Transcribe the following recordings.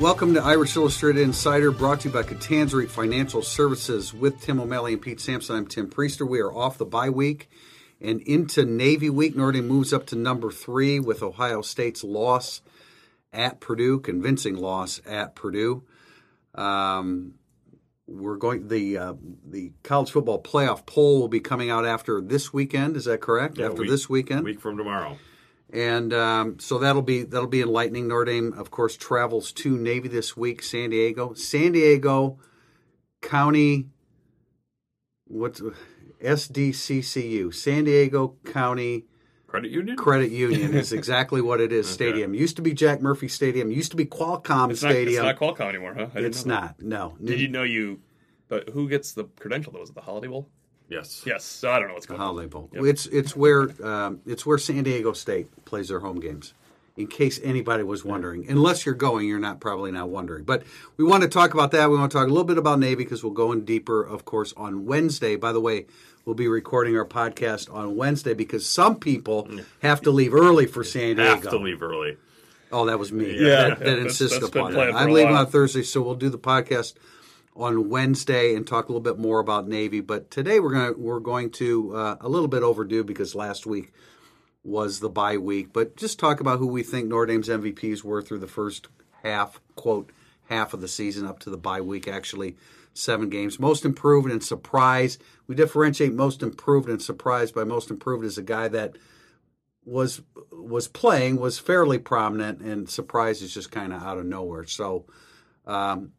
Welcome to Irish Illustrated Insider, brought to you by Catanzarite Financial Services with Tim O'Malley and Pete Sampson. I'm Tim Prister. We are off the bye week and into Navy week. Notre Dame moves up to number three with Ohio State's loss at Purdue, convincing loss at Purdue. Um, we're going the uh, the college football playoff poll will be coming out after this weekend. Is that correct? Yeah, after week- this weekend, week from tomorrow. And um, so that'll be that'll be enlightening. Notre Dame, of course, travels to Navy this week. San Diego, San Diego County. What's SDCCU? San Diego County Credit Union. Credit Union is exactly what it is. Stadium used to be Jack Murphy Stadium. Used to be Qualcomm It's not, it's not Qualcomm anymore, huh? It's that. not. No. Did you know you? But who gets the credential? though? Was it the Holiday Bowl? Yes. Yes. So I don't know what's The going on. Holiday Bowl. Yep. It's it's where um, it's where San Diego State plays their home games. In case anybody was wondering, unless you're going, you're not probably not wondering. But we want to talk about that. We want to talk a little bit about Navy because we'll go in deeper, of course, on Wednesday. By the way, we'll be recording our podcast on Wednesday because some people have to leave early for San Diego. Have to leave early. Oh, that was me. Yeah. that, Yeah, that that's- insisted that's upon planned it. I'm leaving on Thursday, so we'll do the podcast on Wednesday and talk a little bit more about Navy. But today we're gonna we're going to uh, a little bit overdue because last week was the bye week. But just talk about who we think Notre Dame's MVPs were through the first half quote half of the season up to the bye week. Actually, seven games. Most improved and surprised. We differentiate most improved and surprised. By most improved is a guy that was was playing was fairly prominent and surprise is just kind of out of nowhere. So um,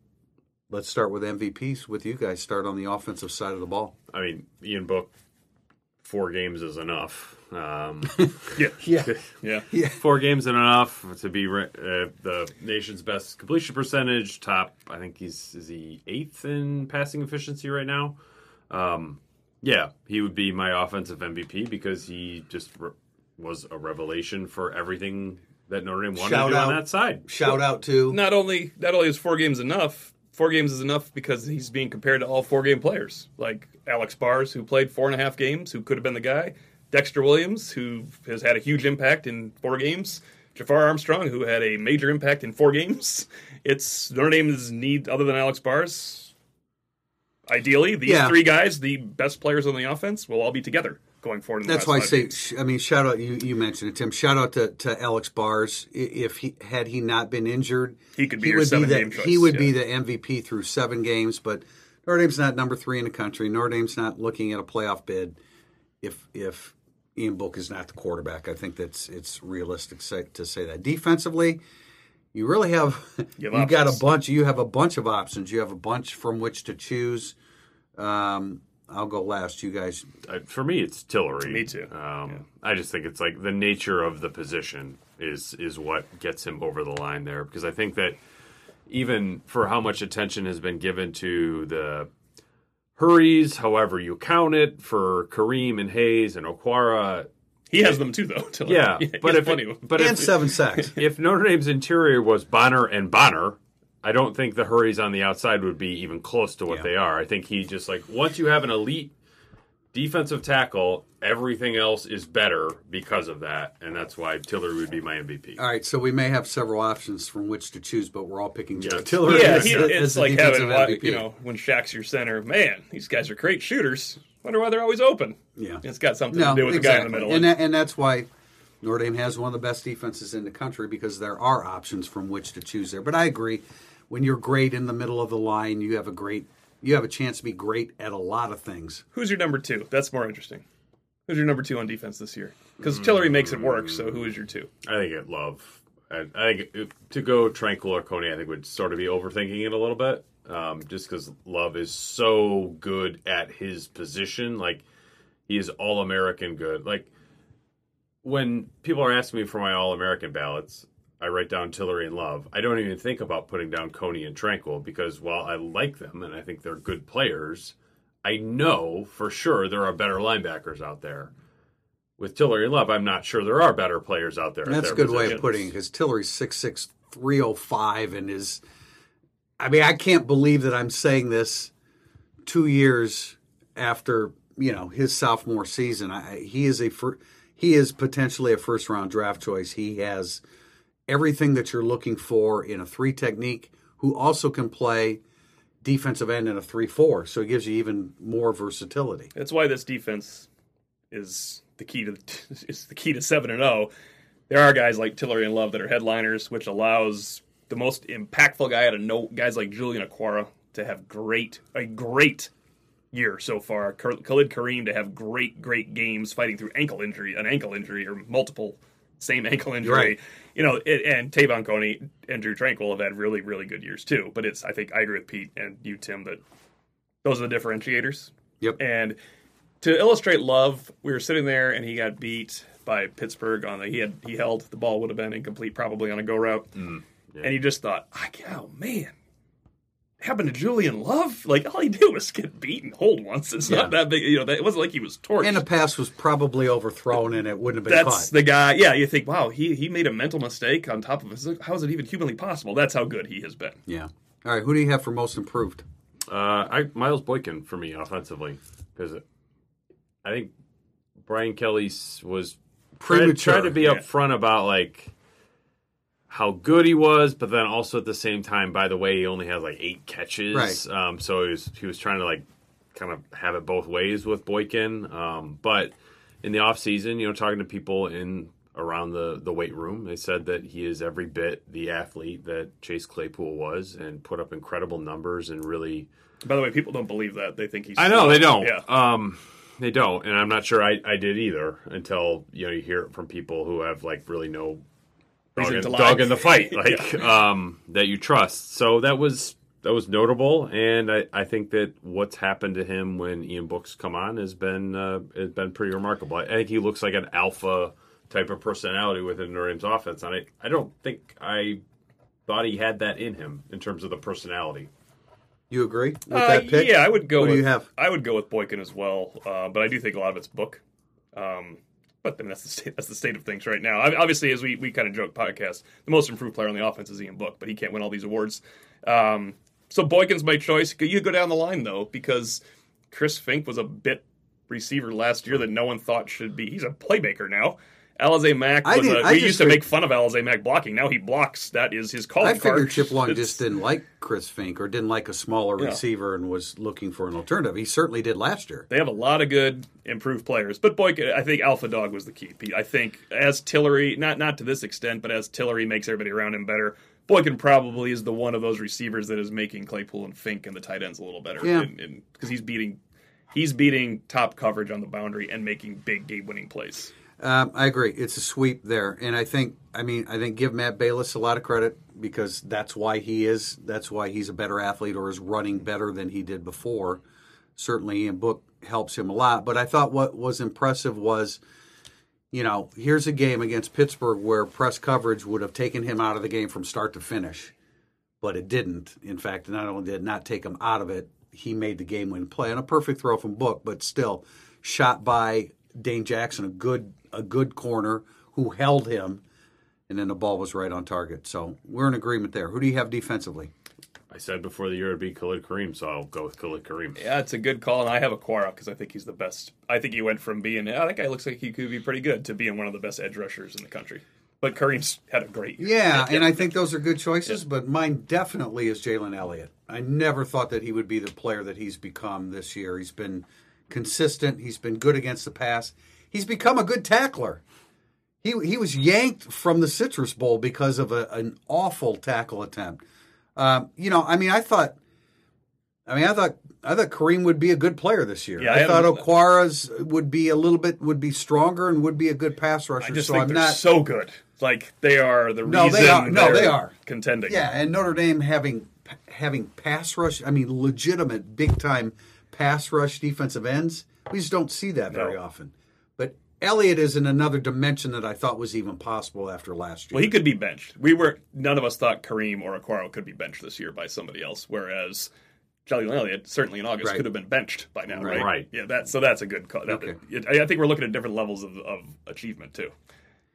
let's start with MVPs with you guys. Start on the offensive side of the ball. I mean, Ian Book, four games is enough. Um, Yeah. Yeah, Yeah. four games is enough to be uh, the nation's best completion percentage. Top, I think he's is he eighth in passing efficiency right now. Um, yeah, he would be my offensive MVP because he just re- was a revelation for everything that Notre Dame wanted Shout to do out. on that side. shout out to Not only not only is four games enough. Four games is enough because he's being compared to all four game players, like Alex Bars, who played four and a half games, who could have been the guy. Dexter Williams, who has had a huge impact in four games. Jafar Armstrong, who had a major impact in four games. It's Notre Dame's need, other than Alex Bars. Ideally, these Yeah. three guys, the best players on the offense, will all be together going forward. That's why I say. games. I mean, shout out. You, you mentioned it, Tim. Shout out to, to Alex Bars. If he had he not been injured, He could be your would be the choice, he would yeah. be the MVP through seven games. But Notre Dame's not number three in the country. Notre Dame's not looking at a playoff bid. If if Ian Book is not the quarterback, I think that's it's realistic say, to say that. Defensively, you really have you, You have got a bunch. You have a bunch of options. You have a bunch from which to choose. Um, I'll go last. You guys Uh, for me, it's Tillery. Me too. Um, I just think it's like the nature of the position is is what gets him over the line there because I think that even for how much attention has been given to the hurries, however you count it, for Kareem and Hayes and Okwara, He has them too, though. to like- yeah. he but has if plenty it, but and if, seven sacks. if Notre Dame's interior was Bonner and Bonner, I don't think the hurries on the outside would be even close to what Yeah. they are. I think he just like once you have an elite defensive tackle, everything else is better because of that, and that's why Tillery would be my MVP. All right, so we may have several options from which to choose, but we're all picking Joe Yeah. Tillery. yeah, as, he, as it's the like having MVP. you know when Shaq's your center. Man, these guys are great shooters. Wonder why they're always open. Yeah. It's got something no, to do with exactly. the guy in the middle. and that, and that's why Notre Dame has one of the best defenses in the country because there are options from which to choose there. But I agree, when you're great in the middle of the line, you have a great, you have a chance to be great at a lot of things. Who's your number two? That's more interesting. Who's your number two on defense this year? Because Tillery makes it work. So who is your two? I think it Love. I, I think it, to go Tranquill or Coney, I think would sort of be overthinking it a little bit, um, just because Love is so good at his position. Like he is all American good. Like when people are asking me for my All American ballots, I write down Tillery and Love. I don't even think about putting down Coney and Tranquill because while I like them and I think they're good players, I know for sure there are better linebackers out there. With Tillery and Love, I'm not sure there are better players out there. That's a good way of positions. putting it because Tillery's 6'6", 305 and is. I mean, I can't believe that I'm saying this two years after you know his sophomore season. I, he is a fir- he is potentially a first round draft choice. He has everything that you're looking for in a three technique. Who also can play defensive end in a three four, so it gives you even more versatility. That's why this defense is the key to is the key to seven and zero. There are guys like Tillery and Love that are headliners, which allows the most impactful guy out of no guys like Julian Okwara to have great a great year so far. Khalid Kareem to have great great games fighting through ankle injury, an ankle injury or multiple same ankle injury. Right. You know, it, and Te'von Coney and Drue Tranquill have had really really good years too. But it's I think I agree with Pete and you Tim that those are the differentiators. Yep. And to illustrate love, we were sitting there and he got beat by Pittsburgh on the he had he held the ball would have been incomplete probably on a go route, mm, and he just thought, I, oh man, happened to Julian Love. Like all he did was get beat and hold once. It's Yeah. not that big, you know. That, it wasn't like he was torched. And the pass was probably overthrown and it wouldn't have been that's caught. the guy. Yeah, you think, wow, he he made a mental mistake on top of his. How is it even humanly possible? That's how good he has been. yeah. All right. Who do you have for most improved? Uh, I Miles Boykin for me offensively because I think Brian Kelly s- was tried, Premature, tried to be yeah. upfront about like how good he was, but then also at the same time, by the way, he only has like eight catches. Right. Um, so he was he was trying to like kind of have it both ways with Boykin. Um, but in the off season, you know, talking to people in around the the weight room, they said that he is every bit the athlete that Chase Claypool was, and put up incredible numbers and really. By the way, people don't believe that. They think he's. I know they don't. Yeah. Um, they don't, and I'm not sure I, I did either until you know you hear it from people who have like really no dog, Reason in, dog in the fight, Yeah. like um, that you trust. So that was that was notable, and I, I think that what's happened to him when Ian Books come on has been uh, has been pretty remarkable. I think he looks like an alpha type of personality within Notre Dame's offense, and I I don't think I thought he had that in him in terms of the personality. You agree with Uh, that pick? Yeah, I would go. What do with, you have? I would go with Boykin as well, uh, but I do think a lot of it's book. Um, but I mean, that's the state. That's the state of things right now. I, obviously, as we, we kind of joke podcast, the most improved player on the offense is Ian Book, but he can't win all these awards. Um, so Boykin's my choice. You go down the line though, because Chris Finke was a bit receiver last year that no one thought should be. He's a playmaker now. Alize Mack was did- a, we used to make fun of Alize Mack blocking. Now he blocks. That is his calling I figured card. Chip Long It's- just didn't like Chris Finke or didn't like a smaller Yeah. receiver and was looking for an alternative. He certainly did last year. They have a lot of good improved players, but Boykin, I think Alpha Dog was the key. I think as Tillery, not not to this extent, but as Tillery makes everybody around him better, Boykin probably is the one of those receivers that is making Claypool and Finke and the tight ends a little better. Yeah. because he's beating he's beating top coverage on the boundary and making big game winning plays. Um, I agree. It's a sweep there, and I think I mean I think give Matt Balis a lot of credit because that's why he is. That's why he's a better athlete or is running better than he did before. Certainly, Ian Book helps him a lot. But I thought what was impressive was, you know, here's a game against Pittsburgh where press coverage would have taken him out of the game from start to finish, but it didn't. In fact, not only did it not take him out of it, he made the game win play on a perfect throw from Book, but still shot by Dane Jackson, a good a good corner who held him, and then the ball was right on target. So we're in agreement there. Who do you have defensively? I said before the year it'd be Khalid Kareem, so I'll go with Khalid Kareem. Yeah, it's a good call, and I have a Okwara because I think he's the best. I think he went from being, yeah, that guy looks like he could be pretty good, to being one of the best edge rushers in the country. But Kareem's had a great year. Yeah, and I think those are good choices, but mine definitely is Jalen Elliott. I never thought that he would be the player that he's become this year. He's been consistent. He's been good against the pass. He's become a good tackler. He he was yanked from the Citrus Bowl because of a, an awful tackle attempt. Um, you know, I mean, I thought, I mean, I thought I thought Kareem would be a good player this year. Yeah, I I, thought Okwara's would be a little bit would be stronger and would be a good pass rusher. I just so think I'm they're not so good. Like they are the No, reason. they are. No, they are. contending. Yeah, and Notre Dame having having pass rush, I mean legitimate big time pass rush defensive ends. We just don't see that very No. often. But Elliott is in another dimension that I thought was even possible after last year. Well, he could be benched. We were none of us thought Kareem or Okwara could be benched this year by somebody else. Whereas Jalen Elliott, certainly in August, Right. could have been benched by now, right? Right. Yeah, that so that's a good call. That- Okay. I I think we're looking at different levels of, of achievement too,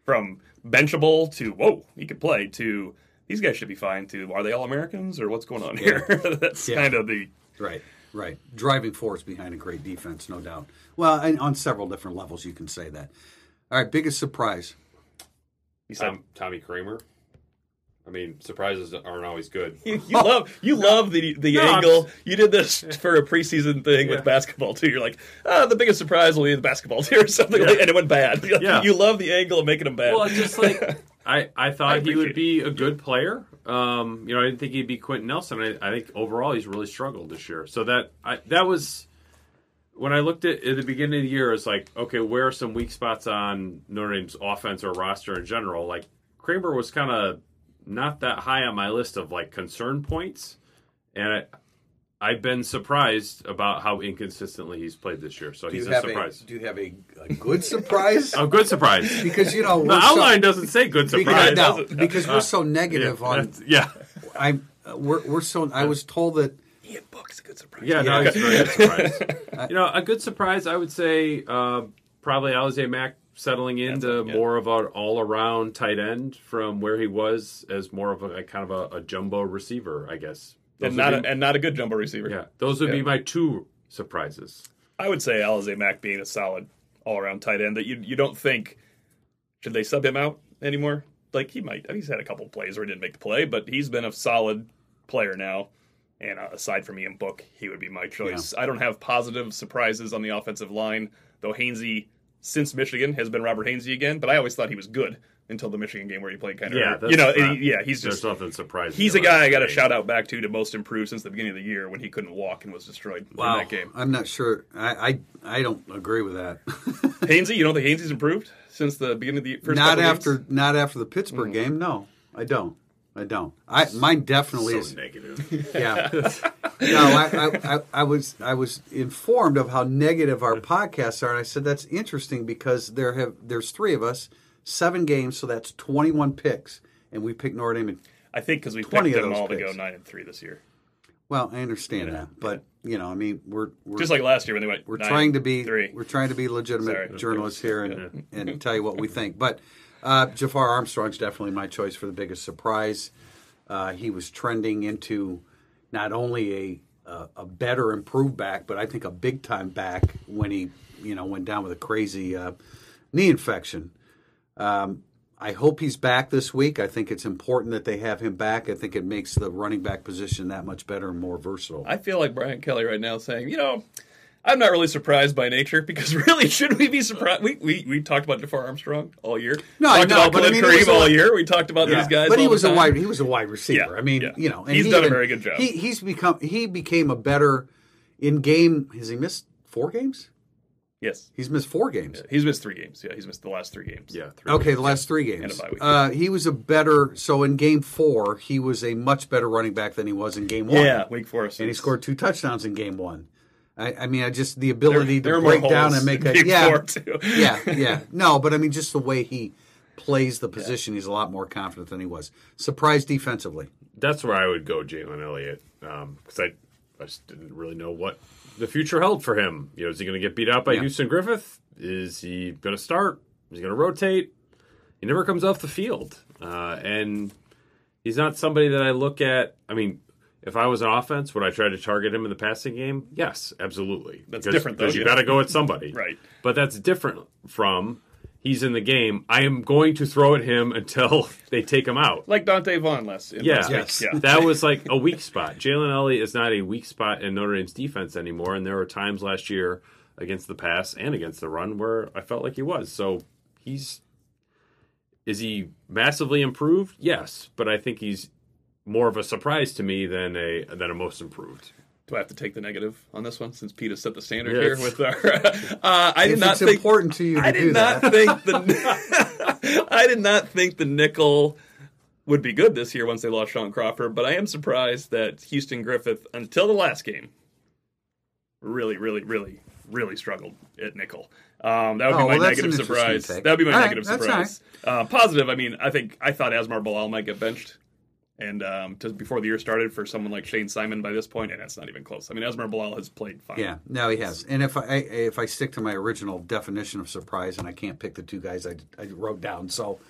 from benchable to whoa he could play to these guys should be fine to are they all Americans or what's going on here? that's Yeah. kind of the Right, right. Driving force behind a great defense, no doubt. Well, and on several different levels, you can say that. All right, biggest surprise. he said. Tom, Tommy Kraemer. I mean, surprises aren't always good. You, you love you love the the No, I'm angle. You did this for a preseason thing Yeah. with basketball too. You're like, ah, the biggest surprise will be the basketball team or something, Yeah. like, and it went bad. Yeah. you love the angle of making them bad. Well, just like I, I thought I he would be a good player. Um, you know, I didn't think he'd be Quenton Nelson. I, I think overall he's really struggled this year. So that I, that was when I looked at at the beginning of the year. It's like, okay, where are some weak spots on Notre Dame's offense or roster in general? Like Kraemer was kind of not that high on my list of like concern points, and I, I've been surprised about how inconsistently he's played this year. So Do he's a have surprise. a Do you have a, a good surprise? a good surprise. because you know the we're so- outline doesn't say good surprise. because, no, because we're so negative yeah, on. yeah. I uh, we're we're so. I was told that Ian Book is a good surprise. Yeah, no, Yeah. it's a very good surprise. you know, a good surprise, I would say, uh, probably Alize Mack settling into yeah. more of an all-around tight end from where he was as more of a, a kind of a, a jumbo receiver, I guess. And not be- a, and not a good jumbo receiver. yeah, those would be my two surprises. I would say Alize Mack being a solid all around tight end that you you don't think should they sub him out anymore? Like he might. He's had a couple plays where he didn't make the play, but he's been a solid player now. And uh, aside from Ian Book, he would be my choice. I don't have positive surprises on the offensive line, though Hainsey since Michigan has been Robert Hainsey again. But I always thought he was good until the Michigan game where he played kind of Yeah, that's you know not- he- yeah he's There's just nothing surprising. he's a guy I got to shout out back to to most improved since the beginning of the year when he couldn't walk and was destroyed in that game. I'm not sure. I I, I don't agree with that. Hainsey, you don't think Hainsey's improved since the beginning of the first not after games? not after the Pittsburgh Mm. game. No, I don't. I don't. I mine definitely is. Negative. Yeah. no, I, I, I, I was I was informed of how negative our podcasts are, and I said that's interesting because there have there's three of us, seven games, so that's 21 picks, and we picked Notre Dame. I think because we 20 picked them all to go nine and three this year, well, I understand that, but you know, I mean, we're we're just like last year when they went. we're nine trying to be three. we're trying to be legitimate Sorry. journalists here and and tell you what we think. But uh, Jafar Armstrong's definitely my choice for the biggest surprise. Uh, he was trending into not only a a, a better improved back, but I think a big time back when he you know went down with a crazy uh, knee infection. Um, I hope he's back this week. I think it's important that they have him back. I think it makes the running back position that much better and more versatile. I feel like Brian Kelly right now saying, you know, I'm not really surprised by nature because really, should we be surprised? We we, we talked about Jafar Armstrong all year. No, I talked know, about but I mean, Kareem all year. We talked about these guys, but he was a wide he was a wide receiver. Yeah, I mean, yeah. you know, and He's he done a very good job. He, he's become he became a better in game. Has he missed four games? Yes, He's missed four games. he's missed three games. Yeah, he's missed the last three games. Yeah. Three Okay, the last three games. a bye week. Uh, he was a better. So in game four, he was a much better running back than he was in game one. yeah. Wake Forest, and he scored two touchdowns in game one. I, I mean, I just the ability There to are more break down and make in a Game yeah, Four, too. yeah, yeah. No, but I mean, just the way he plays the position, he's a lot more confident than he was. Surprised defensively. That's where I would go, Jalen Elliott, because I, I just didn't really know what the future held for him. You know, is he going to get beat out by Yeah. Houston Griffith? Is he going to start? Is he going to rotate? He never comes off the field, uh, and he's not somebody that I look at. I mean, if I was an offense, would I try to target him in the passing game? Yes, absolutely. That's because, different, though, because you yeah. got to go at somebody, Right. But that's different from he's in the game. I am going to throw at him until they take him out. like Donte Vaughn last. in Yeah, last. Yes. yeah. that was like a weak spot. Jalen Elliott is not a weak spot in Notre Dame's defense anymore, and there were times last year against the pass and against the run where I felt like he was. So he's is he massively improved? Yes, but I think he's more of a surprise to me than a than a most improved. Do I have to take the negative on this one since Pete has set the standard Yes. here with our? Uh, I did If not it's think important to you to I do did not that. think the I did not think the nickel would be good this year once they lost Shaun Crawford, but I am surprised that Houston Griffith until the last game really, really, really, really struggled at nickel. Um, that would Oh, be my well, negative surprise. That would be my All right, negative that's surprise. Uh, positive, I mean, I think I thought Asmar Bilal might get benched. And um, just before the year started, for someone like Shayne Simon by this point, and that's not even close. I mean, Asmar Bilal has played fine. Yeah, no, he has. And if I if I stick to my original definition of surprise, and I can't pick the two guys I, I wrote down, so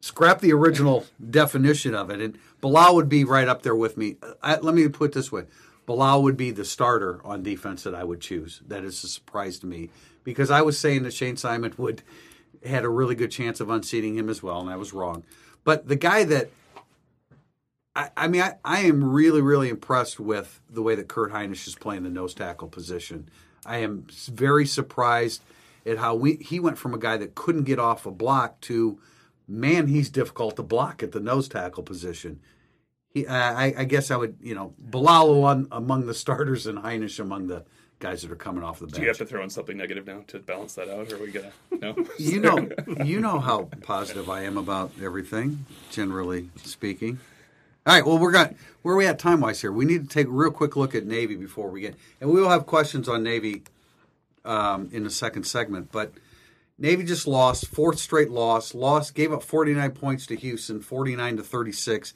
scrap the original definition of it. And Bilal would be right up there with me. I, let me put it this way: Bilal would be the starter on defense that I would choose. That is a surprise to me because I was saying that Shayne Simon would had a really good chance of unseating him as well, and I was wrong. But the guy that I, I mean, I, I am really, really impressed with the way that Kurt Hinish is playing the nose tackle position. I am very surprised at how we he went from a guy that couldn't get off a block to man, he's difficult to block at the nose tackle position. He, I, I guess I would, you know, Bilal on, among the starters and Hinish among the guys that are coming off the bench. Do you have to throw in something negative now to balance that out, or are we gonna no? You know, you know how positive I am about everything, generally speaking. All right, well, we're going where are we at time wise here? We need to take a real quick look at Navy before we get, and we will have questions on Navy um, in the second segment. But Navy just lost fourth straight loss. Lost gave up forty nine points to Houston, forty nine to thirty six,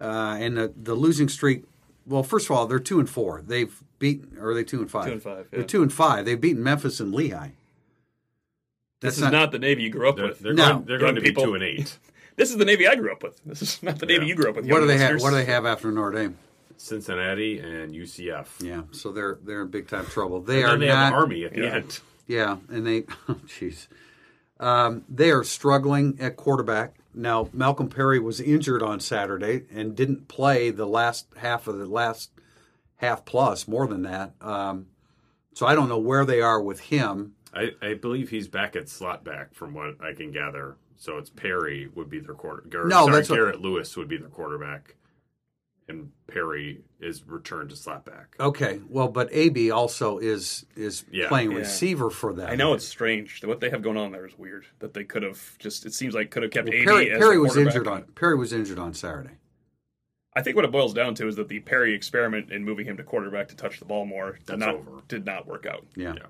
uh, and the the losing streak. Well, first of all, they're two and four. They've beaten, or are they two and five? Two and five, They're two and five. They've beaten Memphis and Lehigh. This is not- not, the Navy you grew up They're, with. they're No. going, they're going to Young be two and eight. This is the Navy I grew up with. This is not the Navy Yeah. you grew up with. What do they have? What do they have after Notre Dame? Cincinnati and UCF. Yeah, so they're they're in big time trouble. They And are then they not. have Army at the Yeah. end. Yeah, and they, oh, jeez, um, they are struggling at quarterback now. Malcolm Perry was injured on Saturday and didn't play the last half of the last half plus, more than that. Um, so I don't know where they are with him. I, I believe he's back at slot back from what I can gather. So it's Perry would be their quarter. Gar- No, sorry, that's what- Garrett Lewis would be their quarterback, and Perry is returned to slot back. Okay, well, but AB also is is Yeah. playing Yeah. receiver for them. I know it's strange. What they have going on there is weird. That they could have just. It seems like could have kept Well, AD Perry, as Perry the was quarterback. injured on Perry was injured on Saturday. I think what it boils down to is that the Perry experiment in moving him to quarterback to touch the ball more did That's not over. did not work out. Yeah. Yeah.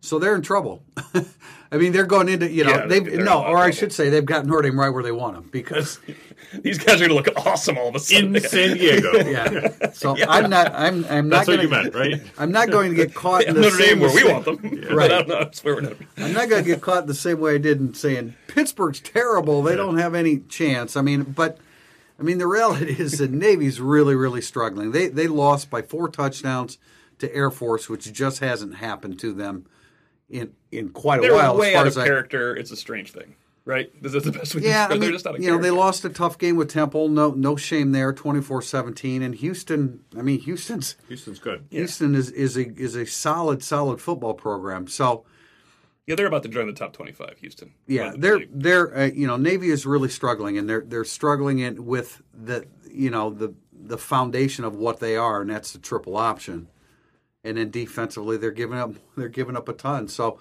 So they're in trouble. I mean, they're going into you know Yeah, they've they're in a no, lot of or I should say they've got Notre Dame right where they want them because These guys are going to look awesome all of a sudden. In San Diego. yeah. So I'm not I'm I'm not That's what going you meant, right? I'm not going to get caught in the Notre same Dame where we want them. Right. I don't know. It's where we're not. I'm not going to get caught the same way I did in saying Pittsburgh's terrible. They don't have any chance. I mean, but I mean the reality is that Navy's really really struggling. They they lost by four touchdowns to Air Force, which just hasn't happened to them in in quite a They're while. way as far out as of I, character. It's a strange thing, right? This is the best we Yeah, can. I They're mean, just out of you know, they lost a tough game with Temple. No, no shame there. 24-17. and Houston. I mean, Houston's Houston's good. Houston is is a is a solid solid football program. So Yeah, they're about to join the top twenty-five. Houston. yeah, the they're league. they're uh, you know Navy is really struggling, and they're they're struggling in with the you know the the foundation of what they are, and that's the triple option. And then defensively, they're giving up they're giving up a ton. So.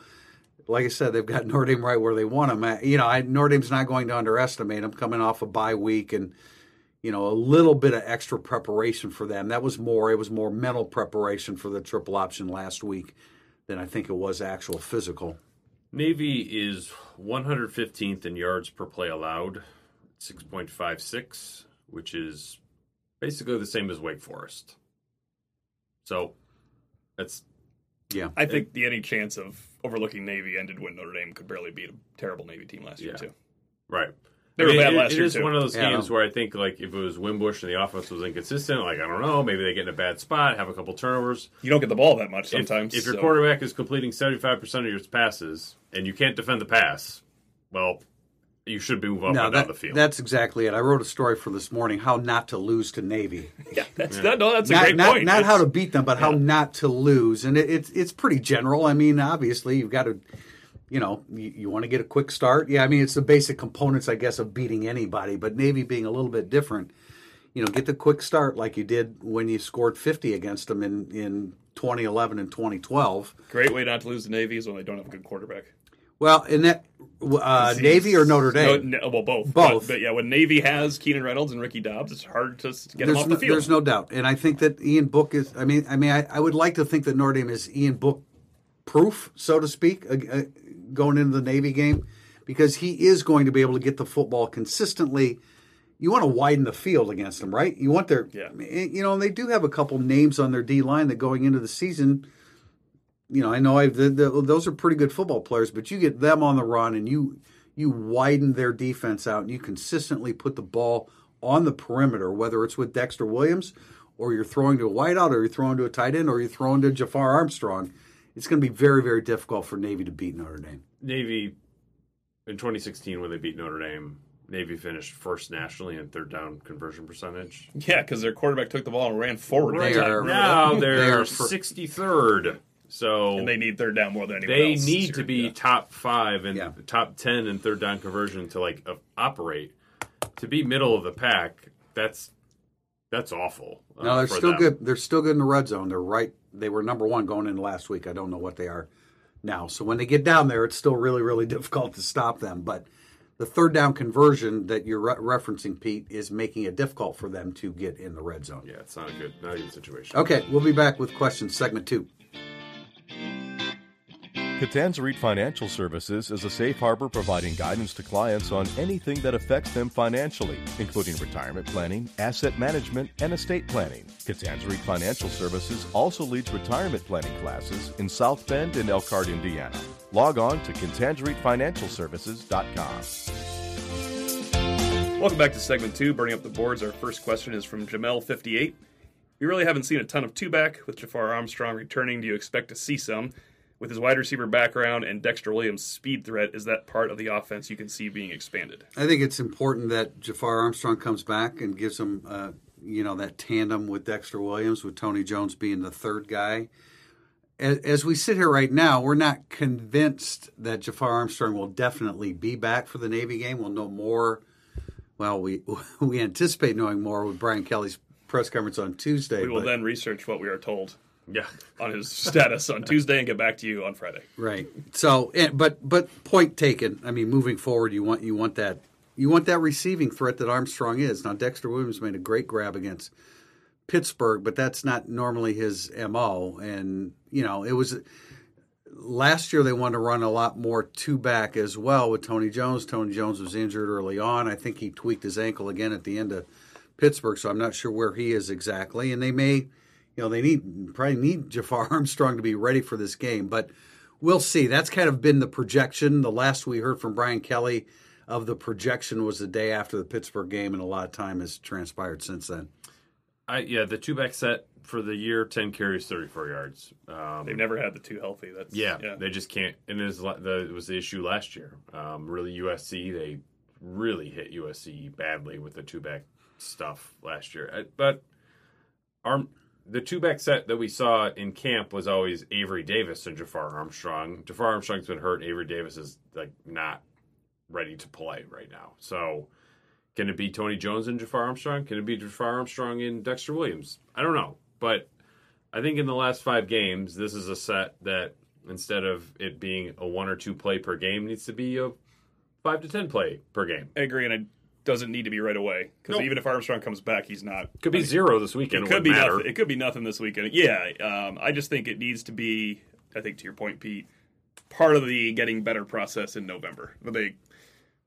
Like I said, they've got Notre Dame right where they want them. You know, I, Notre Dame's not going to underestimate them coming off a bye week and you know, a little bit of extra preparation for them. That was more, it was more mental preparation for the triple option last week than I think it was actual physical. Navy is 115th in yards per play allowed, 6.56, which is basically the same as Wake Forest. So that's Yeah. I think the any chance of overlooking Navy ended when Notre Dame could barely beat a terrible Navy team last year Yeah. too. right. They were bad it- last it year, is too. one of those Yeah. games where I think like if it was Wimbush and the offense was inconsistent, like I don't know, maybe they get in a bad spot, have a couple turnovers. You don't get the ball that much If- sometimes. if, your so- quarterback is completing 75% of your passes and you can't defend the pass, well, you should move up No, and down the field. that's exactly it. I wrote a story for this morning how not to lose to Navy. yeah, that's that, no, that's a not great not, point. not how to beat them, but how not to lose. And it, it's it's pretty general. I mean, obviously you've got to, you know, you, you want to get a quick start. Yeah, I mean it's the basic components, I guess, of beating anybody. But Navy being a little bit different, you know, get the quick start like you did when you scored 50 against them in in 2011 and 2012. great way not to lose the Navy is when they don't have a good quarterback. Well, in that uh, Navy or Notre Dame. No, no, well, both. Both. But, but yeah, when Navy has Keenan Reynolds and Ricky Dobbs, it's hard to get them off no, the field. there's no doubt, and I think that Ian Book is. I mean, I mean, I, I would like to think that Notre Dame is Ian Book proof, so to speak, uh, uh, going into the Navy game because he is going to be able to get the football consistently. You want to widen the field against them, right? You want their, Yeah. you know, and they do have a couple names on their D line that going into the season. You know, I know I've, the, the, those are pretty good football players, but you get them on the run and you you widen their defense out and you consistently put the ball on the perimeter, whether it's with Dexter Williams or you're throwing to a wideout or you're throwing to a tight end or you're throwing to Jafar Armstrong. It's going to be very, very difficult for Navy to beat Notre Dame. Navy in 2016 when they beat Notre Dame, Navy finished first nationally in third down conversion percentage. Yeah, because their quarterback took the ball and ran forward. They are- Now that? They they're are for- 63rd. So and they need third down more than anyone they else. this need to be Yeah. top five and Yeah. top 10 in third down conversion to like uh, operate. To be middle of the pack, that's that's awful. uh, No, they're still them. good. They're still good in the red zone. They're right. They were number one going into last week. I don't know what they are now. So when they get down there, it's still really, really difficult to stop them. But the third down conversion that you're re- referencing, Pete, is making it difficult for them to get in the red zone. Yeah, it's not a good, not a good situation. Okay, we'll be back with questions segment two. Catanzarite Financial Services is a safe harbor providing guidance to clients on anything that affects them financially, including retirement planning, asset management, and estate planning. Catanzarite Financial Services also leads retirement planning classes in South Bend and Elkhart, Indiana. Log on to catanzaritefinancialservices.com. Welcome back to segment two, burning up the boards. Our first question is from Jamel58. We really haven't seen a ton of two back with Jafar Armstrong returning. Do you expect to see some? With his wide receiver background and Dexter Williams' speed threat, is that part of the offense you can see being expanded? I think it's important that Jafar Armstrong comes back and gives them, uh, you know, that tandem with Dexter Williams, with Tony Jones being the third guy. As, as we sit here right now, we're not convinced that Jafar Armstrong will definitely be back for the Navy game. We'll know more. Well, we we anticipate knowing more with Brian Kelly's press conference on Tuesday. We will but- then research what we are told Yeah, on his status on Tuesday and get back to you on Friday. Right. So, and, but but point taken. I mean, moving forward, you want you want that you want that receiving threat that Armstrong is. Now, Dexter Williams made a great grab against Pittsburgh, but that's not normally his mo. And you know, it was last year they wanted to run a lot more two back as well with Tony Jones. Tony Jones was injured early on. I think he tweaked his ankle again at the end of Pittsburgh, so I'm not sure where he is exactly. And they may, you know, they need probably need Jafar Armstrong to be ready for this game, but we'll see. That's kind of been the projection. The last we heard from Brian Kelly of the projection was the day after the Pittsburgh game, and a lot of time has transpired since then. I yeah the two back set for the year, ten carries, thirty four yards. Um, They've never had the two healthy. That's Yeah, they just can't. And it was, the, it was the issue last year. Um, really, USC they really hit USC badly with the two back stuff last year. Uh, But our the two back set that we saw in camp was always Avery Davis and Jafar Armstrong. Jafar Armstrong's been hurt. Avery Davis is like not ready to play right now. So. Can it be Tony Jones and Jafar Armstrong? Can it be Jafar Armstrong and Dexter Williams? I don't know. But I think in the last five games, this is a set that instead of it being a one or two play per game, needs to be a five to ten play per game. I agree, and it doesn't need to be right away because Nope. even if Armstrong comes back, he's not. Could be zero this weekend. It could be matter. nothing. It could be nothing this weekend. Yeah, um, I just think it needs to be. I think to your point, Pete, part of the getting better process in November. But They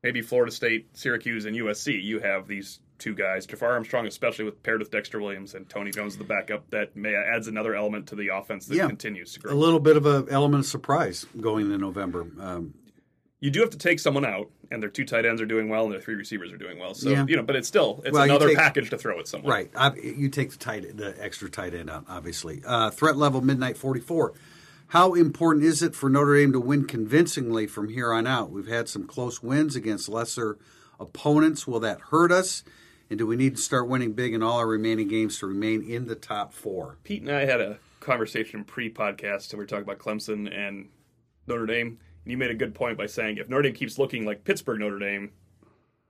maybe Florida State, Syracuse, and USC. You have these two guys, Jafar Armstrong, especially with paired with Dexter Williams and Tony Jones, the backup. That may adds another element to the offense that Yeah. continues to grow. A little bit of an element of surprise going into November. Um, you do have to take someone out, and their two tight ends are doing well, and their three receivers are doing well. So Yeah. you know, but it's still it's Well, another take- package to throw at someone. Right. I, you take the tight, the extra tight end out, obviously. Uh, threat level midnight forty four. How important is it for Notre Dame to win convincingly from here on out? We've had some close wins against lesser opponents. Will that hurt us? And do we need to start winning big in all our remaining games to remain in the top four? Pete and I had a conversation pre-podcast, and we were talking about Clemson and Notre Dame. And you made a good point by saying if Notre Dame keeps looking like Pittsburgh Notre Dame,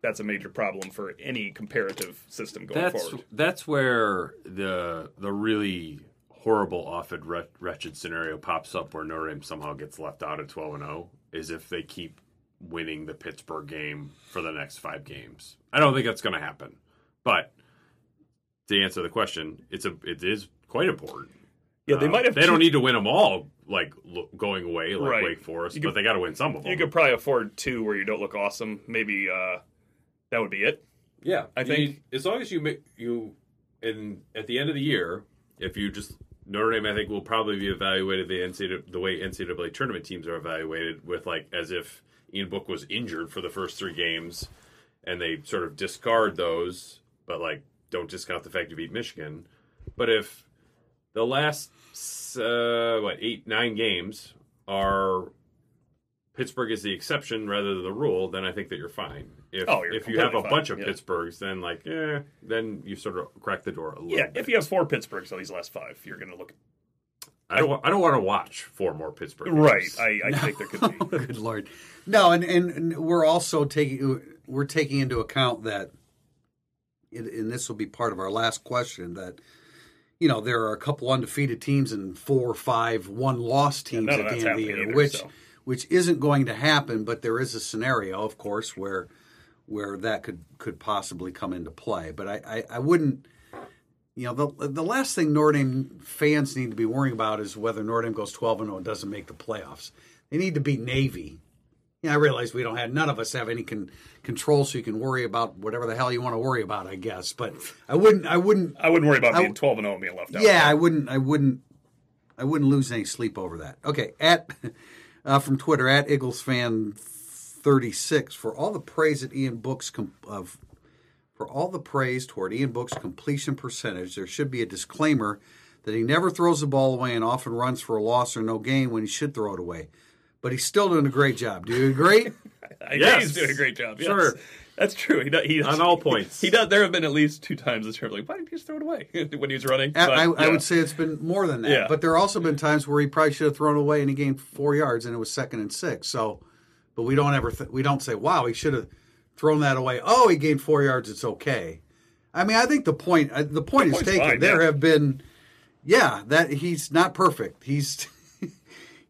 that's a major problem for any comparative system going That's forward. that's where the the really horrible, often wretched scenario pops up, where Notre Dame somehow gets left out at twelve and zero, is if they keep winning the Pittsburgh game for the next five games. I don't think that's going to happen, but to answer the question, it's a it is quite important. Yeah, they Uh, might have They two- don't need to win them all, like lo- going away, like Right. Wake Forest, You but they got to win some of them. You could probably afford two where you don't look awesome. Maybe uh, that would be it. Yeah, I I think- think as long as you make you in at the end of the year, if you just Notre Dame, I think will probably be evaluated the NCAA the way NCAA tournament teams are evaluated with like as if Ian Book was injured for the first three games, and they sort of discard those, but like don't discount the fact you beat Michigan. But if the last uh, what eight nine games are Pittsburgh is the exception rather than the rule, then I think that you're fine. If Oh, you're if you have a fine, bunch of yeah. Pittsburghs, then like eh, then you sort of crack the door a little. Yeah, bit. if you have four Pittsburghs on these last five, you're going to look I don't wa- I don't want to watch four more Pittsburgh. games. right. I, I think there could be. Good lord. No, and, and and we're also taking we're taking into account that, and and this will be part of our last question that, you know, there are a couple undefeated teams and four or five one loss teams at the end of the year, either, which so. which isn't going to happen. But there is a scenario, of course, where where that could could possibly come into play. But I I, I wouldn't. You know, the the last thing Notre Dame fans need to be worrying about is whether Notre Dame goes 12 and 0 and doesn't make the playoffs. They need to beat Navy. Yeah, I realize we don't have none of us have any con- control, so you can worry about whatever the hell you want to worry about, I guess. But I wouldn't, I wouldn't, I wouldn't worry about I- being 12 and 0 and being left out. yeah, I wouldn't, I wouldn't, I wouldn't lose any sleep over that. Okay, at uh, from Twitter at Eagles fan thirty six for all the praise that Ian Books com- of for all the praise toward Ian Book's completion percentage, there should be a disclaimer that he never throws the ball away and often runs for a loss or no gain when he should throw it away. But he's still doing a great job. Do you agree? I think Yes. he's doing a great job. Yes. Sure. That's true. He does, he does, On all points. He does. There have been at least two times this year. Like, why didn't you just throw it away when he was running? I, But, I, I yeah. would say it's been more than that. Yeah. But there have also been times where he probably should have thrown it away and he gained four yards and it was second and six. So, but we don't ever th- we don't say, "Wow, he should have thrown that away." Oh, he gained four yards. It's okay. I mean, I think the point uh, the point is taken. fine, there yeah. have been, yeah, that he's not perfect. He's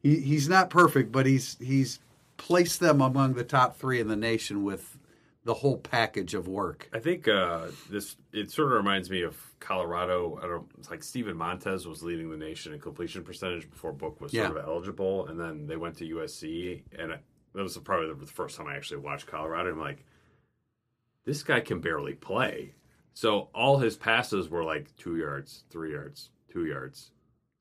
he, he's not perfect, but he's he's placed them among the top three in the nation with the whole package of work. I think uh, this it sort of reminds me of Colorado. I don't. It's like Steven Montez was leading the nation in completion percentage before Book was Yeah. sort of eligible, and then they went to USC, and I, that was probably the first time I actually watched Colorado. I'm like, this guy can barely play. So all his passes were like two yards, three yards, two yards,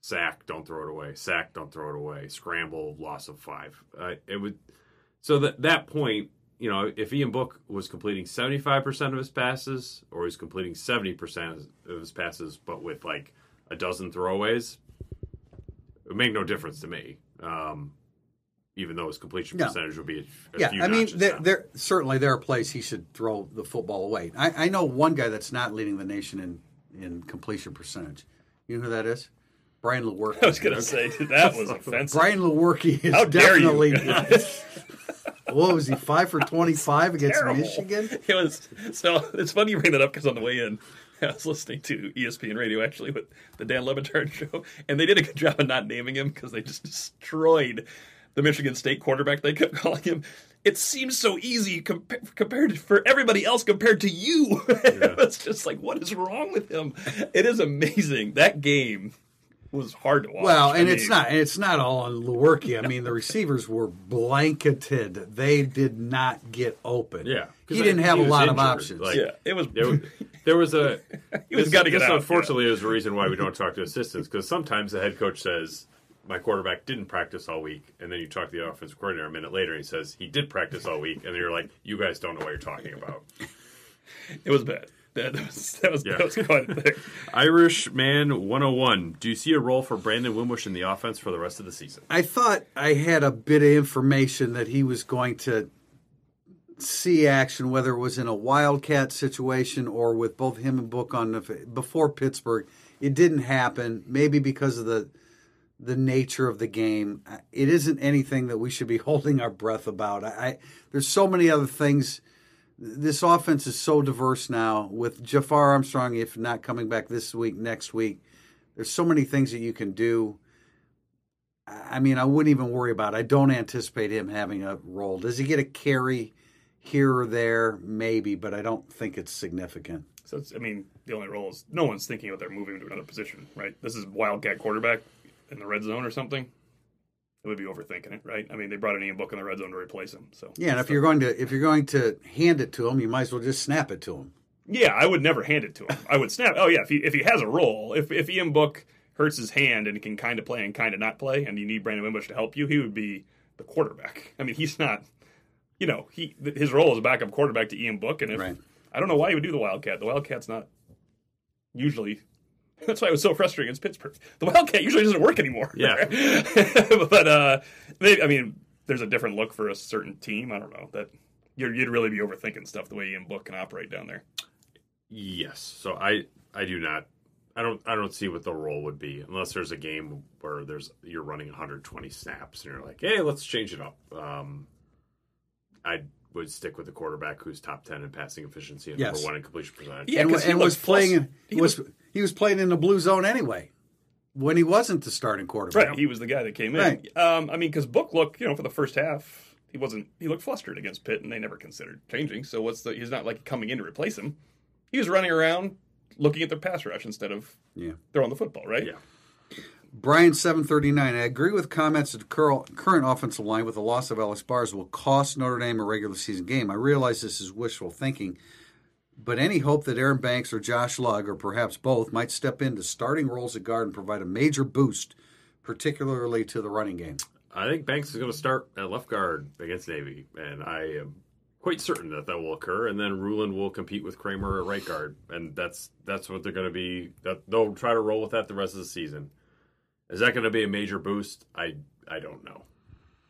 sack, don't throw it away, sack, don't throw it away, scramble, loss of five. Uh, it would. So that that point, you know, if Ian Book was completing seventy five percent of his passes, or he's completing seventy percent of his passes, but with like a dozen throwaways, it would make no difference to me. Um, even though his completion No. percentage would be a, a Yeah, few I mean, there, there certainly there are plays he should throw the football away. I, I know one guy that's not leading the nation in, in completion percentage. You know who that is? Brian Lewerke. I was going to say that was offensive. Brian Lewerke is How dare you. definitely. what was he? Five for twenty-five against Terrible. Michigan. It was so. It's funny you bring that up because on the way in, I was listening to ESPN radio actually with the Dan Le Batard show, and they did a good job of not naming him because they just destroyed the Michigan State quarterback. They kept calling him. It seems so easy compa- compared to, for everybody else compared to you. it's just like, what is wrong with him? It is amazing that game was hard to watch. Well, and I it's mean, not and it's not all on Lewerke. I mean, the receivers were blanketed. They did not get open. Yeah, he didn't I- have he a was lot of options. like- Yeah, it was. there, was- there was a. He was this- gotta get this out, Unfortunately, is the reason why we don't talk to assistants because sometimes the head coach says my quarterback didn't practice all week, and then you talk to the offensive coordinator a minute later, and he says he did practice all week, and then you're like, you guys don't know what you're talking about. It was bad. That was that was, Yeah. that was quite a thing. Irish man 101. Do you see a role for Brandon Wimbush in the offense for the rest of the season? I thought I had a bit of information that he was going to see action, whether it was in a wildcat situation or with both him and Book on the before Pittsburgh. It didn't happen, maybe because of the the nature of the game. It isn't anything that we should be holding our breath about. I, I there's so many other things. This offense is so diverse now with Jafar Armstrong, if not coming back this week, next week. There's so many things that you can do. I mean, I wouldn't even worry about it. I don't anticipate him having a role. Does he get a carry here or there, maybe, but I don't think it's significant. So it's, I mean, the only role is no one's thinking about they're moving to another position, right? This is wildcat quarterback in the red zone or something. It would be overthinking it, right? I mean, they brought an Ian Book in the red zone to replace him. So Yeah, and if you're going to if you're going to hand it to him, you might as well just snap it to him. Yeah, I would never hand it to him. I would snap. Oh yeah, if he if he has a role, if if Ian Book hurts his hand and can kind of play and kind of not play, and you need Brandon Wimbush to help you, he would be the quarterback. I mean, he's not. You know, he his role is a backup quarterback to Ian Book, and if Right. I don't know why he would do the Wildcat. The Wildcat's not usually. That's why it was so frustrating against Pittsburgh. The Wildcat usually doesn't work anymore. Yeah. but uh, they, I mean, there's a different look for a certain team. I don't know that you'd, you'd really be overthinking stuff the way Ian Book can operate down there. Yes. So I I do not I don't I don't see what the role would be unless there's a game where there's you're running 120 snaps and you're like, hey, let's change it up. Um, I would stick with the quarterback who's top 10 in passing efficiency and Yes. number one in completion percentage. Yeah, and, 'cause he and was playing in, flus- he he was he was playing in the blue zone anyway when he wasn't the starting quarterback. Right, he was the guy that came in. Right. Um, I mean, because Book looked, you know, for the first half, he wasn't. He looked flustered against Pitt, and they never considered changing. So what's the? He's not like coming in to replace him. He was running around looking at their pass rush instead of Yeah. throwing the football. Right. Yeah. Brian seven thirty nine. I agree with comments that the current offensive line with the loss of Alex Bars will cost Notre Dame a regular season game. I realize this is wishful thinking, but any hope that Aaron Banks or Josh Lugg or perhaps both might step into starting roles at guard and provide a major boost, particularly to the running game. I think Banks is going to start at left guard against Navy, and I am quite certain that that will occur. And then Ruhland will compete with Kraemer at right guard, and that's that's what they're going to be. That they'll try to roll with that the rest of the season. Is that going to be a major boost? I I don't know,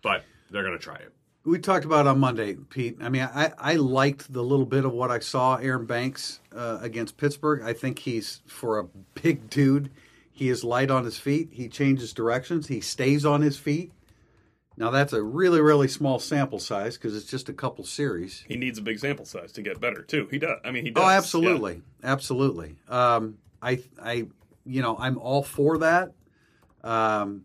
but they're going to try it. We talked about on Monday, Pete. I mean, I, I liked the little bit of what I saw Aaron Banks uh, against Pittsburgh. I think he's for a big dude. He is light on his feet. He changes directions. He stays on his feet. Now that's a really really small sample size because it's just a couple series. He needs a big sample size to get better too. He does. I mean, he does. Oh, yeah. absolutely, absolutely. Um, I I you know I'm all for that. Um,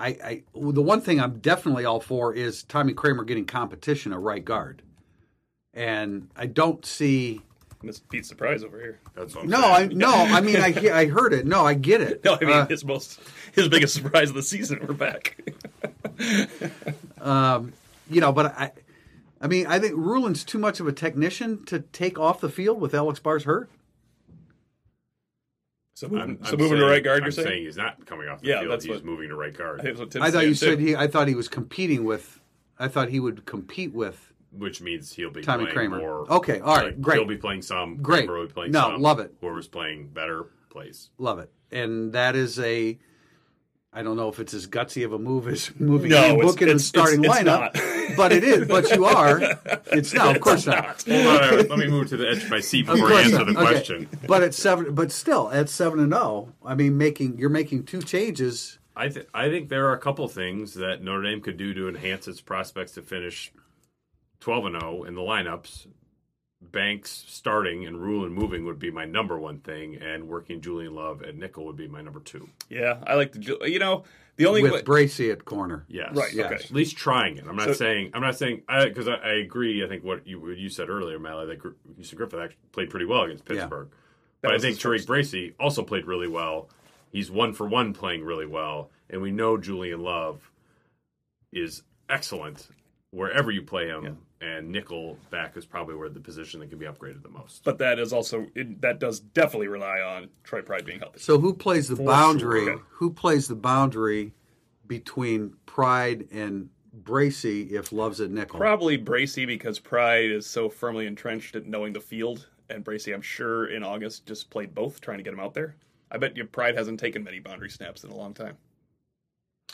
I, I the one thing I'm definitely all for is Tommy Kraemer getting competition at right guard, and I don't see. Miss Pete surprise over here. That's what I'm No, I no, I mean I I heard it. No, I get it. No, I mean Uh, his most his biggest surprise of the season. We're back. um, you know, but I, I mean I think Ruhland's too much of a technician to take off the field with Alex Bars hurt. So moving, I'm, so I'm moving to right guard. I'm you're saying? saying he's not coming off the Yeah, field. that's He's what- moving to right guard, I think that's what I thought you saying, said too. he. I thought he was competing with. I thought he would compete with. which means he'll be Tommy playing Kraemer. more. Okay, all right, like, great. He'll be playing some. Great. Kraemer will be playing No, some. love it. Whoever's playing better plays. Love it. And that is a I don't know if it's as gutsy of a move as moving No, it's- Book in the it's- starting it's- it's lineup. not. but it is. But you are. It's no, of course not. Hold on, let me move to the edge of my seat before I answer not. the Okay. question. But at seven but still at seven and zero, I mean making you're making two changes. I th- I think there are a couple things that Notre Dame could do to enhance its prospects to finish 12 and 0 in the lineups. Banks starting and Ruhland moving would be my number one thing, and working Julian Love at nickel would be my number two. Yeah, I like the. You know, the only with way, Bracy at corner. Yes, Right, Yes. okay. At least trying it. I'm not So- saying I'm not saying because I, I agree. I think what you what you said earlier, Mally, that Gr- Houston Griffith actually played pretty well against Yeah. Pittsburgh. But I think his Tariq first- Bracy also played really well. He's one for one playing really well, and we know Julian Love is excellent wherever you play him. And nickel back is probably where the position that can be upgraded the most. but that is also it, that does definitely rely on Troy Pride being healthy. So who plays the boundary? sure. Who plays the boundary between Pride and Bracy if Love's at nickel? Probably Bracy because Pride is so firmly entrenched at knowing the field, and Bracy, I'm sure, in August just played both, trying to get him out there. I bet you Pride hasn't taken many boundary snaps in a long time.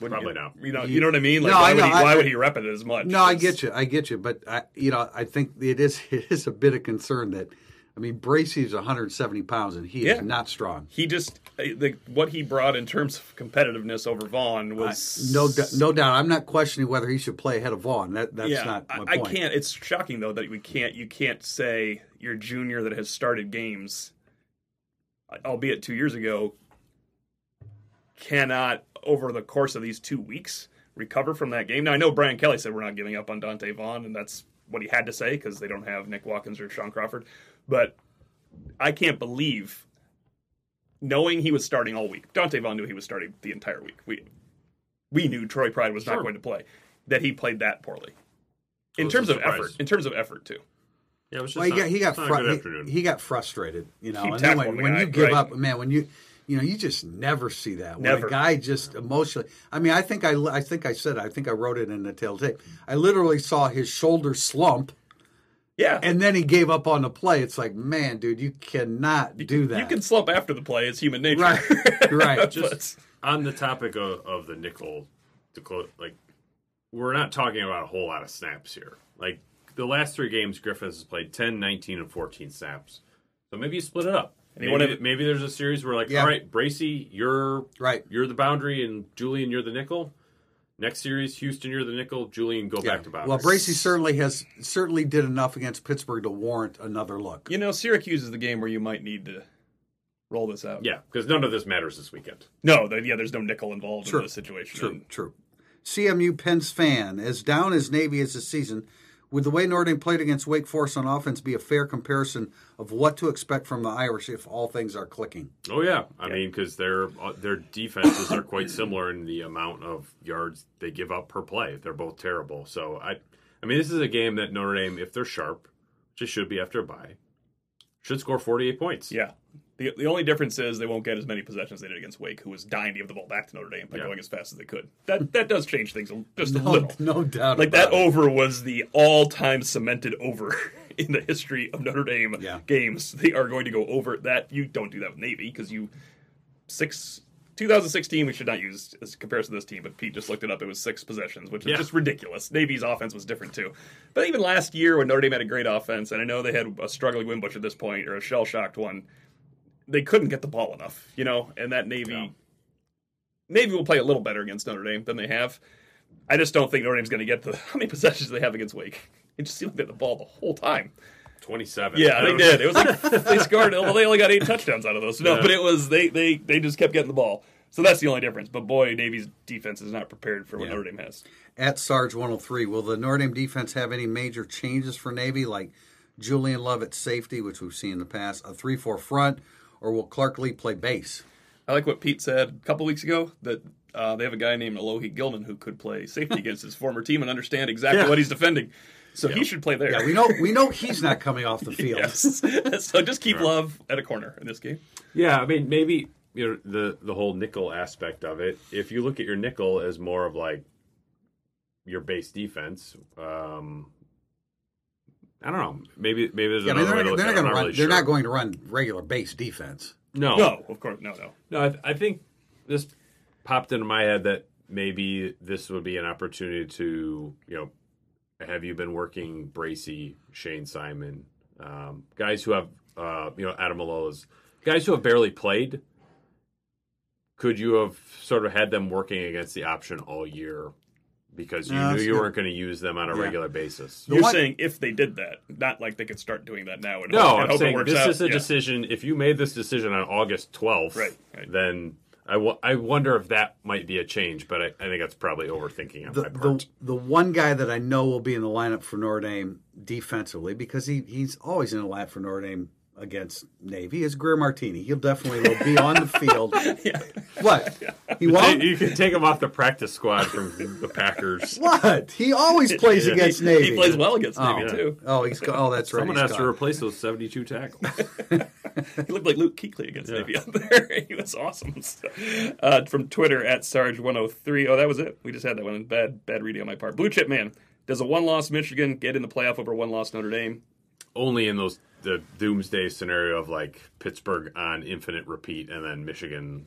Wouldn't Probably you? not. You know, you know what I mean? Like, No, why, I would he, I- why would he rep it as much? No, I get you. I get you. But I, you know, I think it is it is a bit of concern that, I mean, Bracy's 170 pounds and he Yeah. is not strong. He just uh, the, what he brought in terms of competitiveness over Vaughn was No, d- no doubt. I'm not questioning whether he should play ahead of Vaughn. That that's yeah, not my I, I can't. It's shocking though that we can't. You can't say your junior that has started games, albeit two years ago, cannot over the course of these two weeks recover from that game. Now I know Brian Kelly said we're not giving up on Donte Vaughn, and that's what he had to say because they don't have Nick Watkins or Shaun Crawford. But I can't believe knowing he was starting all week. Donte Vaughn knew he was starting the entire week. We we knew Troy Pride was not going to play. That he played that poorly. In terms of effort, in terms of effort too. Yeah, it was just Well, he not, got he got it's fru- he- he, got frustrated, you know. Keep and then when, when guy, you give right. up, man, when you you know you just never see that. When Never. a guy just emotionally. I mean, I think I I think I said I think I wrote it in the tail tape. I literally saw his shoulder slump, Yeah. and then he gave up on the play. It's like, man, dude, you cannot do that. You can slump after the play. It's human nature. Right, right. just on the topic of, of the nickel, to close, like we're not talking about a whole lot of snaps here. Like the last three games, Griffiths has played 10, 19, and 14 snaps. So maybe you split it up. And Maybe, wanna- maybe there's a series where like, Yeah. all right, Bracy, you're Right. you're the boundary, and Julian, you're the nickel. Next series, Houston, you're the nickel. Julian, go back to boundary. Well, Bracy certainly has certainly did enough against Pittsburgh to warrant another look. You know, Syracuse is the game where you might need to roll this out. yeah, because none of this matters this weekend. No, the, yeah, there's no nickel involved True. in this situation. True, And true. CMU Penn's fan, as down as Navy is this season, would the way Notre Dame played against Wake Forest on offense be a fair comparison of what to expect from the Irish if all things are clicking? Oh yeah, I mean because their uh, their defenses are quite similar in the amount of yards they give up per play. They're both terrible. So I, I mean this is a game that Notre Dame, if they're sharp, which it should be after a bye, should score forty eight points. Yeah. The, the only difference is they won't get as many possessions they did against Wake, who was dying to give the ball back to Notre Dame by Yeah. going as fast as they could. That that does change things a- just a No, little. no doubt. Like about that it. over was the all-time cemented over in the history of Notre Dame Yeah. games. They are going to go over that. You don't do that with Navy because you six 2016 we should not use as a comparison to this team, but Pete just looked it up. It was six possessions, which is Yeah. just ridiculous. Navy's offense was different too. But even last year when Notre Dame had a great offense, and I know they had a struggling Wimbush at this point or a shell shocked one, they couldn't get the ball enough, you know. And that Navy Yeah. Navy will play a little better against Notre Dame than they have. I just don't think Notre Dame's going to get the how many possessions they have against Wake. It just seemed like they had the ball the whole time. twenty seven. Yeah, they did. It was like they scored. Well, they only got eight touchdowns out of those. No, Yeah. but it was they they they just kept getting the ball. So that's the only difference. But boy, Navy's defense is not prepared for what Yeah. Notre Dame has. At Sarge 103, will the Notre Dame defense have any major changes for Navy, like Julian Love at safety, which we've seen in the past, a 3 4 front, or will Clark Lea play base? I like what Pete said a couple weeks ago that uh, they have a guy named Alohi Gilman who could play safety against his former team and understand exactly Yeah. what he's defending. So he should play there. Yeah, we know we know he's not coming off the field. yes. so just keep Love at a corner in this game. Yeah, I mean maybe you know the the whole nickel aspect of it. If you look at your nickel as more of like your base defense, um, I don't know. Maybe maybe there's Yeah, I mean, another they're, they're look not going to run. really They're sure. not going to run regular base defense. No, No, of course, no, no. No, I, th- I think this popped into my head that maybe this would be an opportunity to, you know, have you been working Bracy, Shayne Simon, um, guys who have, uh, you know, Adam Alo's, guys who have barely played. Could you have sort of had them working against the option all year because you No, knew you good. weren't going to use them on a Yeah. regular basis? You're one- saying if they did that, not like they could start doing that now. And No, hope, and I'm hope it saying works this out. is a Yeah. decision. If you made this decision on August 12th, Right, right. then I, w- I wonder if that might be a change, but I, I think that's probably overthinking on The, my part. the the one guy that I know will be in the lineup for Notre Dame defensively because he he's always in the lineup for Notre Dame against Navy is Greer Martini. He'll definitely will be on the field. What he won't? you can take him off the practice squad from the Packers. What he always plays against Navy. He plays well against Oh, Navy too. oh, he's oh, that's right. Someone he's has to replace those 72 tackles. He looked like Luke Kuechly against Navy out there. he was awesome. Uh, from Twitter at Sarge103. Oh, that was it. We just had that one. Bad, bad reading on my part. Blue Chip Man. Does a one-loss Michigan get in the playoff over one-loss Notre Dame? Only in those the doomsday scenario of like Pittsburgh on infinite repeat and then Michigan.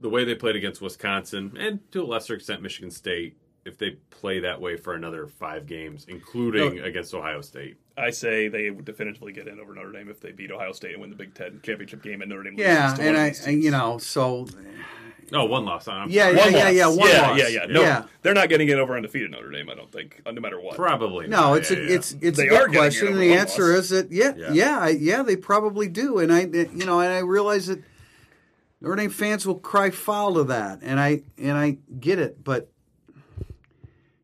The way they played against Wisconsin and to a lesser extent Michigan State, if they play that way for another five games, including against Ohio State. I say they would definitively get in over Notre Dame if they beat Ohio State and win the Big Ten championship game and Notre Dame. Yeah, loses to and one of I, these and, teams. you know, so Oh, one loss. I'm Yeah, yeah, One yeah, loss. yeah, one yeah, loss. yeah, yeah. No, Yeah. they're not getting it over undefeated Notre Dame. I don't think, uh, no matter what. Probably. no, not. it's Yeah, a, yeah. it's it's They a good are getting it question. And the answer loss. is that yeah, Yeah. yeah, I, yeah, they probably do. And I, you know, and I realize that Notre Dame fans will cry foul to that, and I and I get it, but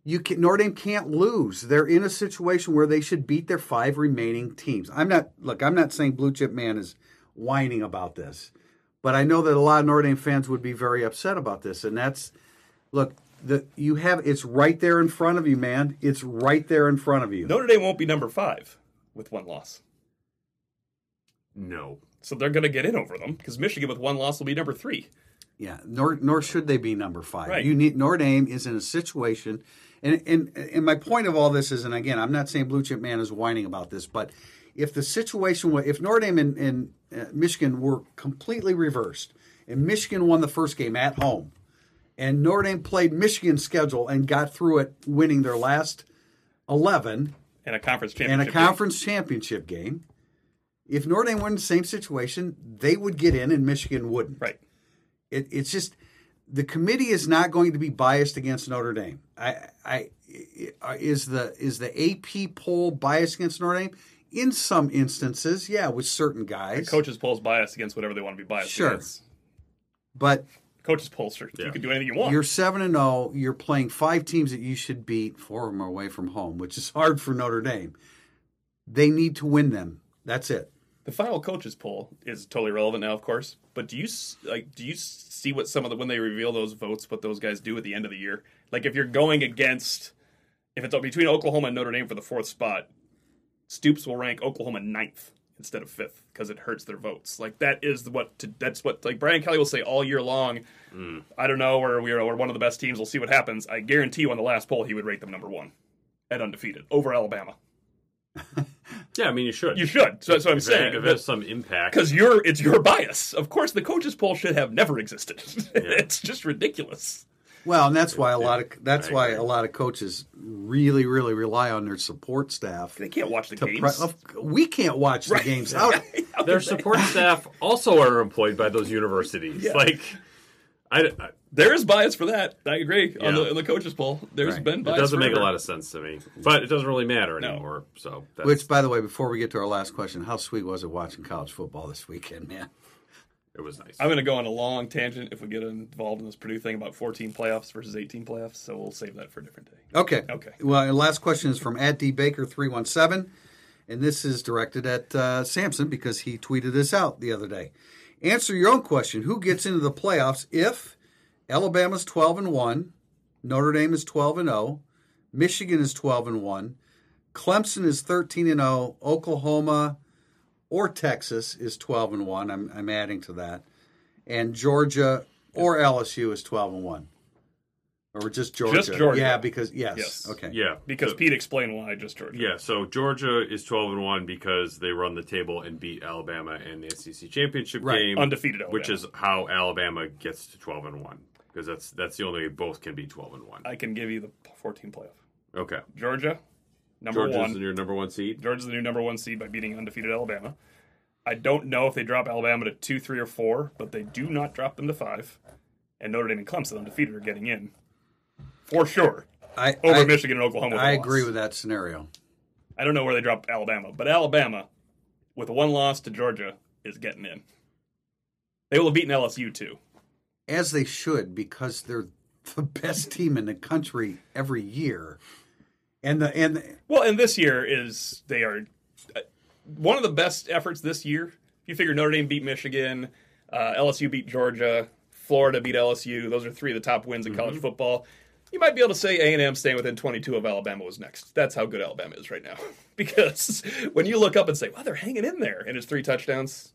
you can, Notre Dame can't lose. They're in a situation where they should beat their five remaining teams. I'm not look. I'm not saying Blue Chip Man is whining about this, but I know that a lot of Notre Dame fans would be very upset about this. And that's look. The you have it's right there in front of you, man. It's right there in front of you. Notre Dame won't be number five with one loss. No. So they're going to get in over them because Michigan with one loss will be number three. Yeah, nor nor should they be number five. Right. You need Notre Dame is in a situation, and and and my point of all this is, and again, I'm not saying Blue Chip Man is whining about this, but if the situation, wa- if Notre Dame and, and Uh, Michigan were completely reversed, and Michigan won the first game at home, and Notre Dame played Michigan's schedule and got through it, winning their last eleven And a conference and championship. a conference championship game. If Notre Dame were in the same situation, they would get in, and Michigan wouldn't. Right. It, it's just the committee is not going to be biased against Notre Dame. I, I- is the is the AP poll biased against Notre Dame? In some instances, yeah, with certain guys. Coaches polls biased against whatever they want to be biased Sure. against. but Coaches polls, sure, you can do anything you want. you're seven and zero. You're playing five teams that you should beat. Four of them are away from home, which is hard for Notre Dame. They need to win them. That's it. The final coaches poll is totally relevant now, of course. But do you like? Do you see what some of the when they reveal those votes, what those guys do at the end of the year? Like if you're going against, if it's between Oklahoma and Notre Dame for the fourth spot, Stoops will rank Oklahoma ninth instead of fifth because it hurts their votes. Like that is what to, that's what like Brian Kelly will say all year long. Mm. I don't know, or we're, we're one of the best teams. We'll see what happens. I guarantee you, on the last poll, he would rate them number one at undefeated over Alabama. Yeah, I mean you should. You should. So that's what I'm If saying. If it has some impact. because you're it's your bias. Of course, the coaches poll should have never existed. it's just ridiculous. Well, and that's why a lot of that's why a lot of coaches really, really rely on their support staff. They can't watch the games. pre- we can't watch the games. How, Their support staff also are employed by those universities. Like, I, I- there is bias for that. I agree on, the, on the coaches poll. There's Right. been bias. it doesn't make a lot of sense to me. But it doesn't really matter No. anymore. So that's, which, by the way, before we get to our last question, how sweet was it watching college football this weekend, man? It was nice. I'm going to go on a long tangent if we get involved in this Purdue thing about 14 playoffs versus 18 playoffs. So we'll save that for a different day. Okay. Okay. Well, and last question is from at D Baker three one seven, and this is directed at uh, Sampson because he tweeted this out the other day. Answer your own question: Who gets into the playoffs if Alabama's twelve and one, Notre Dame is twelve and zero, Michigan is twelve and one, Clemson is thirteen and zero, Oklahoma or Texas is twelve and one. I'm I'm adding to that, and Georgia or LSU is twelve and one. Or just Georgia? Just Georgia. Yeah, because yes. Yes. Okay. yeah. Because So- Pete explained why just Georgia. Yeah, so Georgia is 12 and 1 because they run the table and beat Alabama in the SEC championship Right. game. Undefeated Which is how Alabama gets to 12 and 1 because that's that's the only way both can be 12 and 1. I can give you the 14 playoff. Okay. Georgia, number Georgia's one. your number 1 seed. Georgia's the new number one seed by beating undefeated Alabama. I don't know if they drop Alabama to two, three, or four, but they do not drop them to five. And Notre Dame and Clemson, undefeated, are getting in for sure I, over I, Michigan and Oklahoma. with a I loss. agree with that scenario. I don't know where they drop Alabama, but Alabama, with one loss to Georgia, is getting in. They will have beaten LSU too. As they should, because they're the best team in the country every year. And the and the, Well, and this year is they are uh, one of the best efforts this year. You figure Notre Dame beat Michigan, uh, LSU beat Georgia, Florida beat LSU. Those are three of the top wins in college football. You might be able to say A and M staying within 22 of Alabama was next. That's how good Alabama is right now. because when you look up and say, "Wow, they're hanging in there," and it's three touchdowns,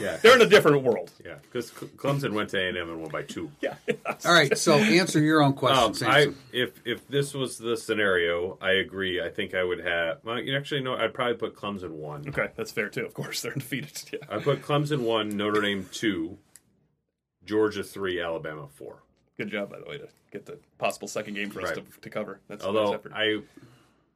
Yeah. they're in a different world. Yeah, because Clemson went to A&M and won by 2. Yeah. all right, so answer your own question, Um, I Sampson. if if this was the scenario, I agree. I think I would have. Well, you actually know, I'd probably put Clemson one. okay, that's fair too. Of course, they're undefeated. Yeah. I put Clemson one, Notre Dame two, Georgia three, Alabama four. Good job, by the way, to get the possible second game for us Right. to, to cover. That's a nice Although effort. I,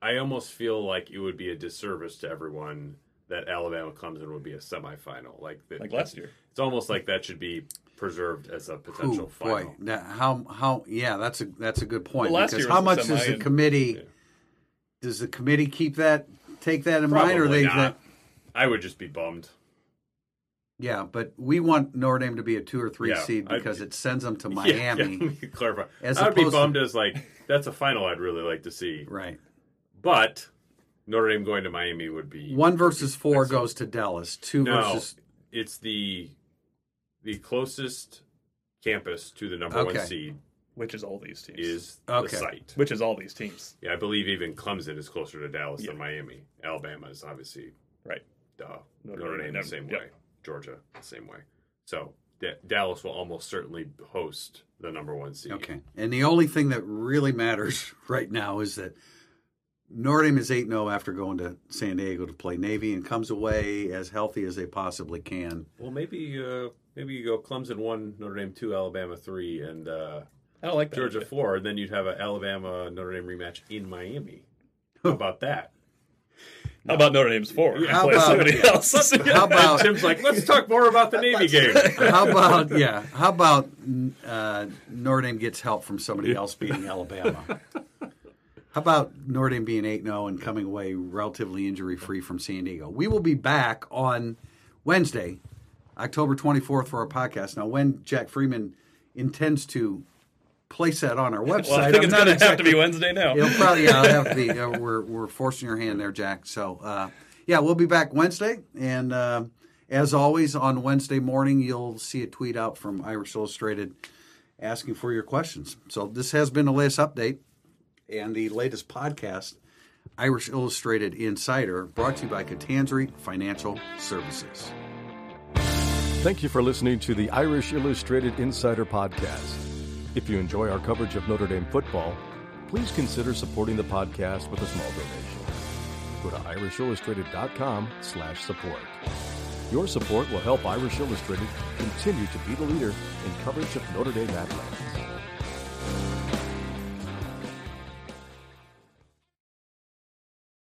I almost feel like it would be a disservice to everyone that Alabama Clemson would be a semifinal. Like that, Like last year. It's almost like that should be preserved as a potential Ooh, final. boy, that, how how yeah, that's a that's a good point. Well, last because year how much does the committee yeah. does the committee keep that take that in mind, or they not. I would just be bummed. Yeah, but we want Notre Dame to be a two or three Yeah, seed I- because it sends them to Miami. yeah, let me clarify. As I would be opposed to- bummed as like that's a final I'd really like to see, Right. but Notre Dame going to Miami would be One versus four goes to Dallas. Two no. versus It's the the closest campus to the number Okay. one seed which is all these teams. is Okay. the site. which is all these teams. Yeah, I believe even Clemson is closer to Dallas Yeah. than Miami. Alabama is obviously Right. duh. Notre Notre, Dame, Dame, the same yep. way. Georgia the same way. So Da- Dallas will almost certainly host the number one seed. Okay. And the only thing that really matters right now is that Notre Dame is 8 0 after going to San Diego to play Navy and comes away as healthy as they possibly can. Well, maybe uh, maybe you go Clemson one, Notre Dame two, Alabama three, and uh, I don't like that. Georgia four, and then you'd have an Alabama Notre Dame rematch in Miami. How about that? How about Notre Dame's four? How Play about- somebody else. How about Tim's like, let's talk more about the Navy game. how about yeah? How about uh, Notre Dame gets help from somebody else beating Alabama? How about Notre Dame being eight 0 and coming away relatively injury free from San Diego? We will be back on Wednesday, October twenty fourth, for our podcast. Now, when Jack Freeman intends to place that on our website, well, I think it's not going to have to be Wednesday now. It'll probably I'll have to be. Uh, we're we're forcing your hand there, Jack. So uh, yeah, we'll be back Wednesday, and uh, as always on Wednesday morning, you'll see a tweet out from Irish Illustrated asking for your questions. So this has been the latest update and the latest podcast, Irish Illustrated Insider, brought to you by Catanzari Financial Services. Thank you for listening to the Irish Illustrated Insider Podcast. If you enjoy our coverage of Notre Dame football, please consider supporting the podcast with a small donation. Go to irishillustrated.com slash support. Your support will help Irish Illustrated continue to be the leader in coverage of Notre Dame athletics.